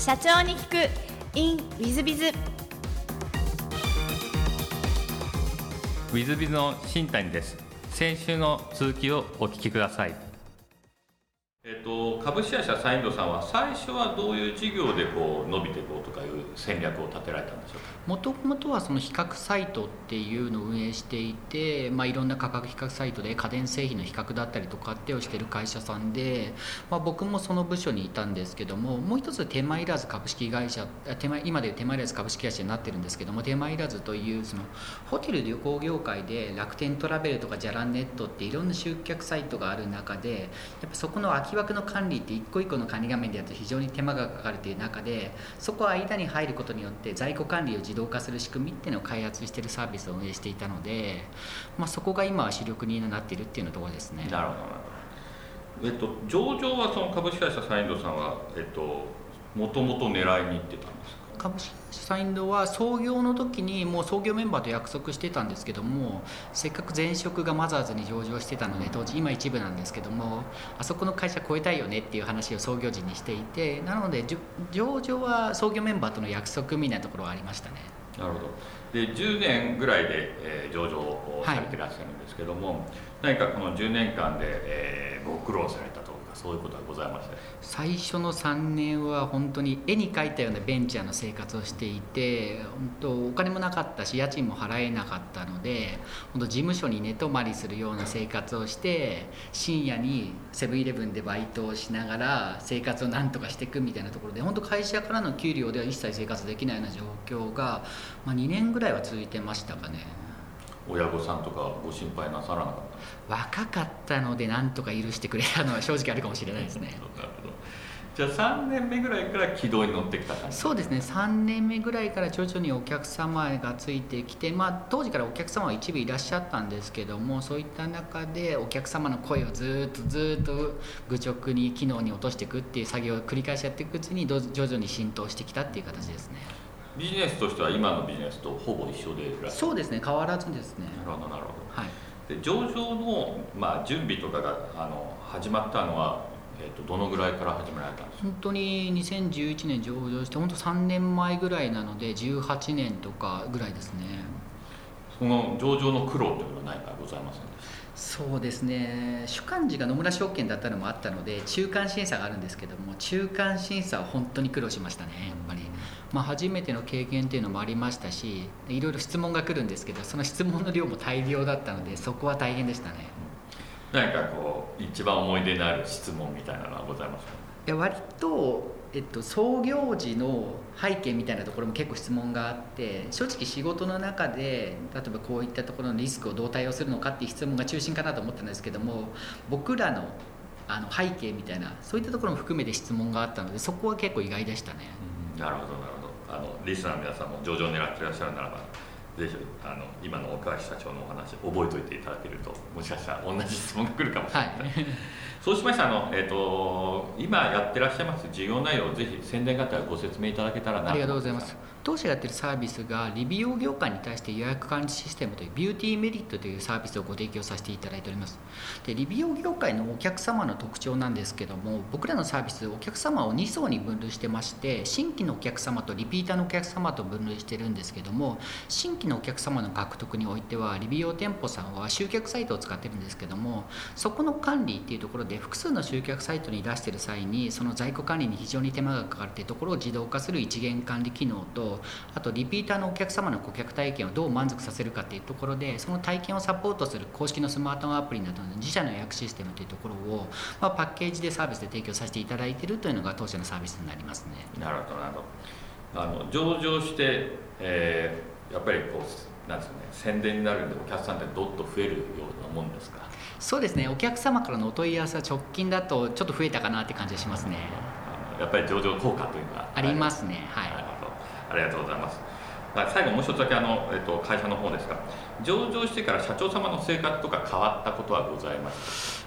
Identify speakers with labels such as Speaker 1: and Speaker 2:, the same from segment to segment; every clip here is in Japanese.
Speaker 1: 社長に聞く。In ウィズビズ
Speaker 2: ウィズビズの新谷です。先週の続きをお聞きください。えっと、株式会社サインドさんは最初はどういう事業でこう伸びていこうとかいう戦略を立てられたんでしょうか？
Speaker 3: もともとはその比較サイトっていうのを運営していて、まあ、いろんな価格比較サイトで家電製品の比較だったりとかってをしてる会社さんで、まあ、僕もその部署にいたんですけどももう一つ手間いらず株式会社手間今でいう手間いらず株式会社になってるんですけども手間いらずというそのホテル旅行業界で楽天トラベルとかじゃらんネットっていろんな集客サイトがある中でやっぱそこの空き枠の管理って一個一個の管理画面でやると非常に手間がかかるという中でそこは間に入ることによって在庫管理を自動化する仕組みっていうのを開発しているサービスを運営していたので、まあ、そこが今は主力になっているっていうのところですね。
Speaker 2: なるほどなるほどえっと上場はその株式会社サインドさんはえっともともと狙いに行ってたんですか？
Speaker 3: 株式会社サインドは創業の時にもう創業メンバーと約束してたんですけどもせっかく前職がマザーズに上場してたので当時今一部なんですけどもあそこの会社超えたいよねっていう話を創業時にしていてなので上場は創業メンバーとの約束みたいなところはありましたね。
Speaker 2: なるほど。で10年ぐらいで、えー、上場をされてらっしゃるんですけども、はい、何かこの10年間で、えー、ご苦労されたとそういうことはございました
Speaker 3: 最初の3年は本当に絵に描いたようなベンチャーの生活をしていて本当お金もなかったし家賃も払えなかったので本当事務所に寝泊まりするような生活をして深夜にセブンイレブンでバイトをしながら生活をなんとかしていくみたいなところで本当会社からの給料では一切生活できないような状況が、まあ、2年ぐらいは続いてましたかね。
Speaker 2: 親御さんとかご心配なさらなかっ
Speaker 3: た？若かったのでなんとか許してくれたのは正直あるかもしれないですね。なるほど
Speaker 2: じゃあ3年目ぐらいから軌道に乗ってきた感
Speaker 3: じ？そうですね。3年目ぐらいから徐々にお客様がついてきて、まあ、当時からお客様は一部いらっしゃったんですけどもそういった中でお客様の声をずっとずっと愚直に機能に落としていくっていう作業を繰り返しやっていくうちに徐々に浸透してきたっていう形ですね
Speaker 2: ビジネスとしては今のビジネスとほぼ一緒でいらっしゃる。
Speaker 3: そうですね変わらずですね。
Speaker 2: なるほどなるほ
Speaker 3: ど、はい、
Speaker 2: で上場の、まあ、準備とかがあの始まったのは、えーと、どのぐらいから始められたんですか？
Speaker 3: 本当に2011年上場して本当3年前ぐらいなので18年とかぐらいですね。
Speaker 2: その上場の苦労というのは何かございませんでした？
Speaker 3: そうですね。主幹事が野村証券だったのもあったので中間審査があるんですけども中間審査は本当に苦労しましたねやっぱり、まあ、初めての経験っていうのもありましたしいろいろ質問が来るんですけどその質問の量も大量だったのでそこは大変でしたね。
Speaker 2: 何かこう一番思い出のある質問みたいなのはございますか？
Speaker 3: いや割とえっと、創業時の背景みたいなところも結構質問があって正直仕事の中で例えばこういったところのリスクをどう対応するのかっていう質問が中心かなと思ったんですけども僕らのあの背景みたいなそういったところも含めて質問があったのでそこは結構意外でしたね。
Speaker 2: なるほどなるほど。あのリスナーの皆さんも上場を狙っていらっしゃるならばぜひあの今の岡垣社長のお話覚えておいていただけるともしかしたら同じ質問が来るかもしれない、はい、そうしましたあの、えーと、今やってらっしゃいます事業内容をぜひ宣伝方ご説明いただけたらな
Speaker 3: ありがとうございます。当社やってるサービスが理美容業界に対して予約管理システムというビューティーメリットというサービスをご提供させていただいております。で理美容業界のお客様の特徴なんですけども僕らのサービスお客様を2層に分類してまして新規のお客様とリピーターのお客様と分類してるんですけども新規のお客様の獲得においては理美容店舗さんは集客サイトを使ってるんですけどもそこの管理っていうところでで複数の集客サイトに出してる際にその在庫管理に非常に手間がかかるっていうところを自動化する一元管理機能とあとリピーターのお客様の顧客体験をどう満足させるかっていうところでその体験をサポートする公式のスマートフォンアプリなどの自社の予約システムというところを、まあ、パッケージでサービスで提供させていただいているというのが当社のサービスになりますね。
Speaker 2: なるほどなるほどあの上場して、えー、やっぱりこうなんですかね宣伝になるんでお客さんってどっと増えるようなもんですか？
Speaker 3: そうですね。お客様からのお問い合わせは直近だとちょっと増えたかなって感じがしますね。
Speaker 2: やっぱり上場効果というのは
Speaker 3: ありますね。はい。
Speaker 2: ありがとうございます。最後もう一つだけあの、えっと、会社の方ですが上場してから社長様の生活とか変わったことはございます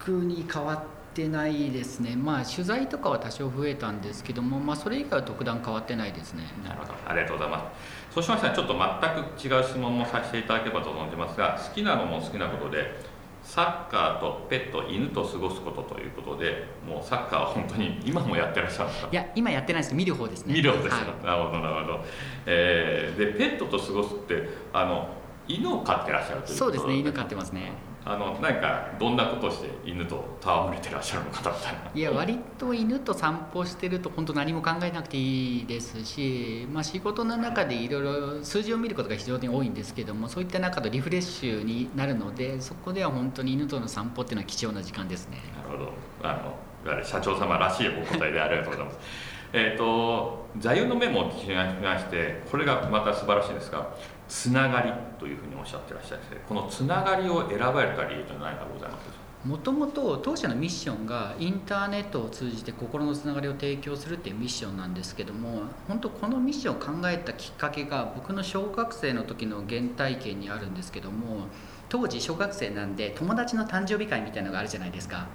Speaker 3: 特に変わってないですね。まあ取材とかは多少増えたんですけども、まあ、それ以外は特段変わってないですね。
Speaker 2: なるほど。ありがとうございます。そうしましたらちょっと全く違う質問もさせていただければと存じますが好きなのも好きなことでサッカーとペット犬と過ごすことということでもうサッカーは本当に今もやってらっしゃるんですか？
Speaker 3: いや今やってないです。見る方ですね。
Speaker 2: 見る方ですはい、なるほどなるほど、えー、でペットと過ごすってあの犬を飼ってらっしゃるという
Speaker 3: そうですね。犬飼ってますね
Speaker 2: あのなんかどんなことをして犬と戯れてらっしゃるのかだったら
Speaker 3: いや割と犬と散歩してると本当何も考えなくていいですし、まあ、仕事の中でいろいろ数字を見ることが非常に多いんですけどもそういった中でリフレッシュになるのでそこでは本当に犬との散歩っていうのは貴重な時間ですね。
Speaker 2: なるほど。あの社長様らしいお答えでありがとうございます。えっと座右の銘も聞きましてこれがまた素晴らしいんですがつながりというふうにおっしゃってらっしゃいますこのつながりを選ばれた理由というのは何かございます
Speaker 3: もともと当社のミッションがインターネットを通じて心のつながりを提供するっていうミッションなんですけども本当このミッションを考えたきっかけが僕の小学生の時の原体験にあるんですけども当時小学生なんで友達の誕生日会みたいなのがあるじゃないですか。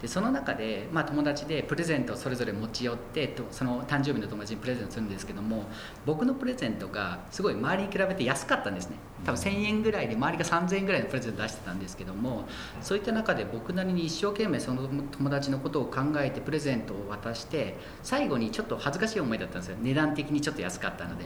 Speaker 3: でその中で、まあ、友達でプレゼントをそれぞれ持ち寄ってとその誕生日の友達にプレゼントするんですけども僕のプレゼントがすごい周りに比べて安かったんですね。多分1000円ぐらいで周りが3000円ぐらいのプレゼント出してたんですけどもそういった中で僕なりに一生懸命その友達のことを考えてプレゼントを渡して最後にちょっと恥ずかしい思いだったんですよ。値段的にちょっと安かったので。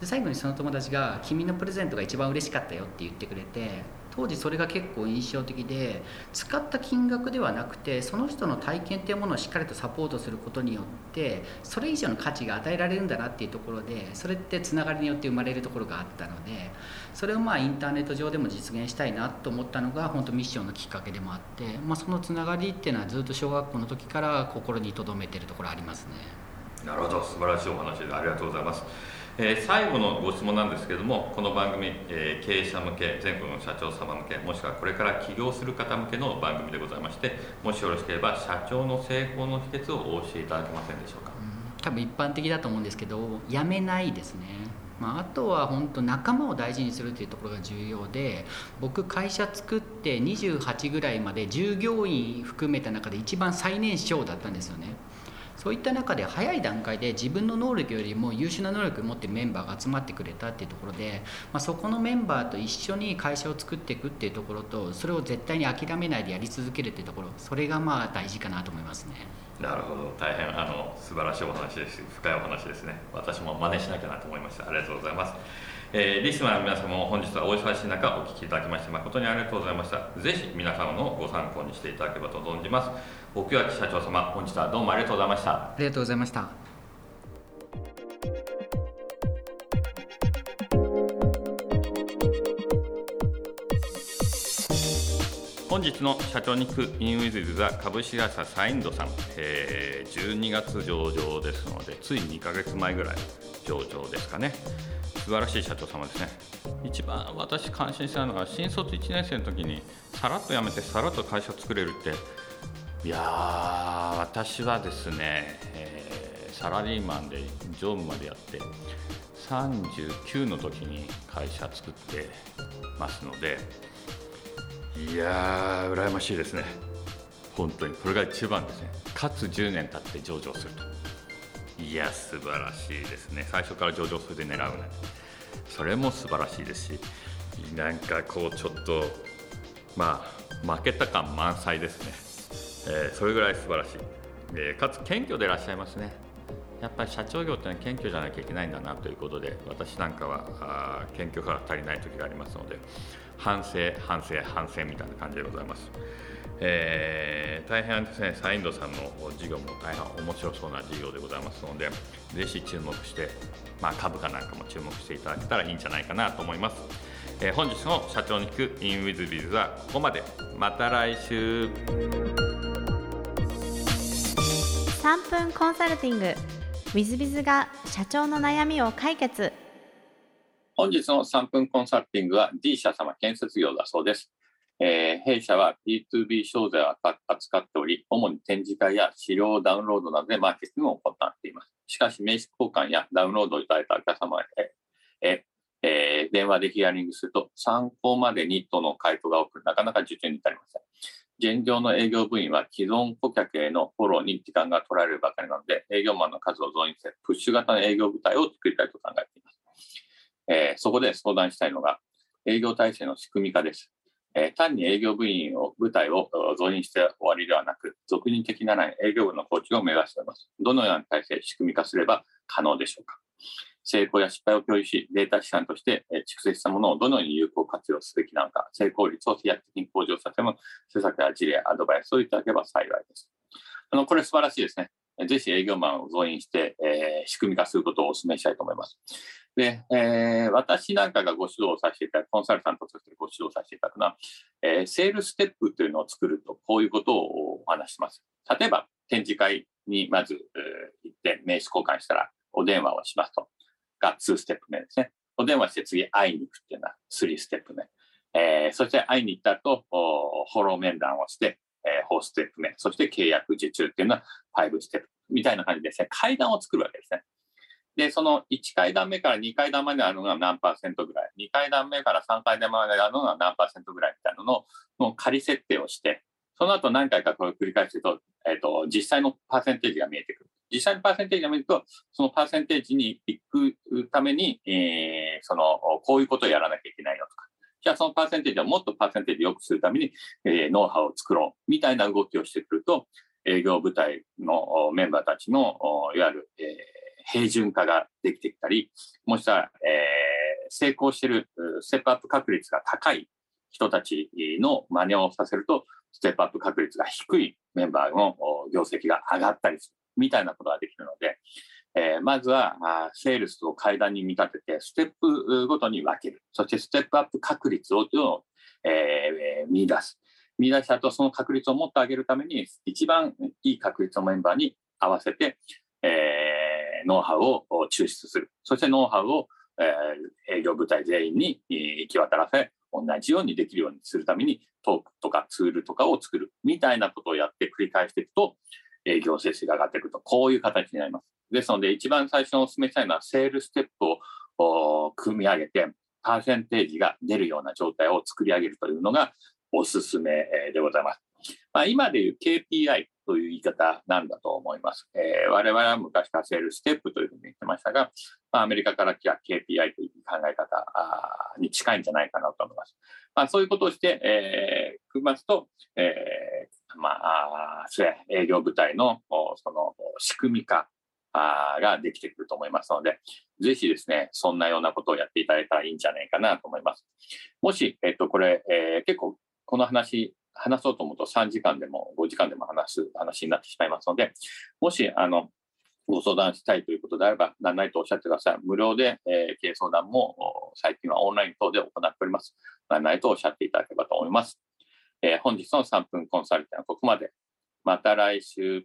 Speaker 3: で最後にその友達が「君のプレゼントが一番嬉しかったよ」って言ってくれて当時それが結構印象的で使った金額ではなくてその人の体験っていうものをしっかりとサポートすることによってそれ以上の価値が与えられるんだなっていうところでそれってつながりによって生まれるところがあったのでそれをまあインターネット上でも実現したいなと思ったのが本当ミッションのきっかけでもあって、まあ、そのつながりっていうのはずっと小学校の時から心に留めてるところありますね。
Speaker 2: なるほど素晴らしいお話でありがとうございます。えー、最後のご質問なんですけれどもこの番組、えー、経営者向け全国の社長様向けもしくはこれから起業する方向けの番組でございましてもしよろしければ社長の成功の秘訣をお教えいただけませんでしょうか、
Speaker 3: うん、多分一般的だと思うんですけどやめないですね。まあ、あとは本当仲間を大事にするというところが重要で僕会社作って28ぐらいまで従業員含めた中で一番最年少だったんですよね。そういった中で早い段階で自分の能力よりも優秀な能力を持っているメンバーが集まってくれたっていうところで、まあ、そこのメンバーと一緒に会社を作っていくっていうところとそれを絶対に諦めないでやり続けるっていうところそれがまあ大事かなと思いますね。
Speaker 2: なるほど。大変あの素晴らしいお話です深いお話ですね。私も真似しなきゃなと思いました。ありがとうございます。えー、リスナーの皆様も本日はお忙しい中お聞きいただきまして誠にありがとうございました。ぜひ皆様のご参考にしていただければと存じます。奥脇社長様本日はどうもありがとうございました。あ
Speaker 3: りがとうございました。
Speaker 2: 本日の社長に行くインウィズ・ザ株式会社サインドさん、えー、12月上場ですのでつい2か月前ぐらい上場ですかね。素晴らしい社長様ですね。一番私感心したのは新卒1年生の時にさらっと辞めてさらっと会社作れるって。いやー私はですね、えー、サラリーマンで常務までやって39の時に会社作ってますのでいやー羨ましいですね。本当にこれが一番ですね。かつ10年経って上場すると。いや素晴らしいですね。最初から上場それで狙うねそれも素晴らしいですしなんかこうちょっとまあ負けた感満載ですね、えー、それぐらい素晴らしい、えー、かつ謙虚でいらっしゃいますね。やっぱり社長業ってのは謙虚じゃなきゃいけないんだなということで私なんかは謙虚が足りない時がありますので反省反省反省みたいな感じでございます。えー、大変ですね、サインドさんの事業も大変面白そうな事業でございますので、ぜひ注目して、まあ、株価なんかも注目していただけたらいいんじゃないかなと思います。えー、本日の社長に聞く In with Biz はここまで。また来週。
Speaker 1: 3分コンサルティング WithBiz が社長の悩みを解決。
Speaker 2: 本日の3分コンサルティングは D 社様建設業だそうです。えー、弊社は B2B 商材を扱っており、主に展示会や資料ダウンロードなどでマーケティングを行っています。しかし、名刺交換やダウンロードをいただいたお客様へ、ええー、電話でヒアリングすると、参考までにとの回答が多く、なかなか受注に至りません。現状の営業部員は既存顧客へのフォローに時間が取られるばかりなので、営業マンの数を増員せ、プッシュ型の営業部隊を作りたいと考えています。えー、そこで相談したいのが、営業体制の仕組み化です。えー、単に営業部員を、部隊を増員して終わりではなく、俗人的なない営業部の構築を目指しています。どのような体制、仕組み化すれば可能でしょうか。成功や失敗を共有し、データ資産として蓄積したものをどのように有効活用すべきなのか、成功率を飛躍的に向上させる施策や事例、アドバイスをいただければ幸いです。あのこれ素晴らしいですね。ぜひ営業マンを増員して、えー、仕組み化することをお勧めしたいと思います。で、えー、私なんかがご指導させていただく、コンサルタントとしてご指導させていただくのは、えー、セールステップというのを作ると、こういうことをお話します。例えば、展示会にまず、えー、行って名刺交換したら、お電話をしますと。が2ステップ目ですね。お電話して次会いに行くっていうのは3ステップ目。えー、そして会いに行った後、フォロー面談をして、えー、4ステップ目。そして契約受注っていうのは5ステップ。みたいな感じでですね、階段を作るわけですね。で、その1階段目から2階段まであるのが何パーセントぐらい、2階段目から3階段まであるのが何パーセントぐらいみたいなのの仮設定をして、その後何回かこれを繰り返すと、えっ、ー、と、実際のパーセンテージが見えてくる。実際のパーセンテージが見えると、そのパーセンテージに行くために、えー、その、こういうことをやらなきゃいけないよとか。じゃあそのパーセンテージをもっとパーセンテージ良くするために、えー、ノウハウを作ろう。みたいな動きをしてくると、営業部隊のメンバーたちの、いわゆる、えー、平準化ができてきたり、もしくは、えー、成功してるステップアップ確率が高い人たちの真似をさせると、ステップアップ確率が低いメンバーの業績が上がったりするみたいなことができるので、えー、まずはあセールスを階段に見立てて、ステップごとに分ける。そしてステップアップ確率をえー、見出す。見出した後、その確率をもっと上げるために、一番いい確率のメンバーに合わせて、ノウハウを抽出する。そしてノウハウを、営業部隊全員に行き渡らせ、同じようにできるようにするためにトークとかツールとかを作るみたいなことをやって繰り返していくと営業成績が上がっていくとこういう形になります。ですので一番最初にお勧めしたいのはセールステップを組み上げてパーセンテージが出るような状態を作り上げるというのがおすすめでございます。まあ、今でいう KPI という言い方なんだと思います。えー、我々は昔からセールステップというふうに言ってましたが、まあ、アメリカから来た KPI という考え方に近いんじゃないかなと思います。まあ、そういうことをして、えー、組ますと、えー、まあ、それ営業部隊のその仕組み化ができてくると思いますので、ぜひですね、そんなようなことをやっていただいたらいいんじゃないかなと思います。もし、えっと、これ、えー、結構この話、話そうと思うと3時間でも5時間でも話す話になってしまいますので、もし、あの、ご相談したいということであれば、何々とおっしゃってください。無料で、えー、経営相談も最近はオンライン等で行っております。何々とおっしゃっていただければと思います。えー、本日の3分コンサルティングはここまで。また来週。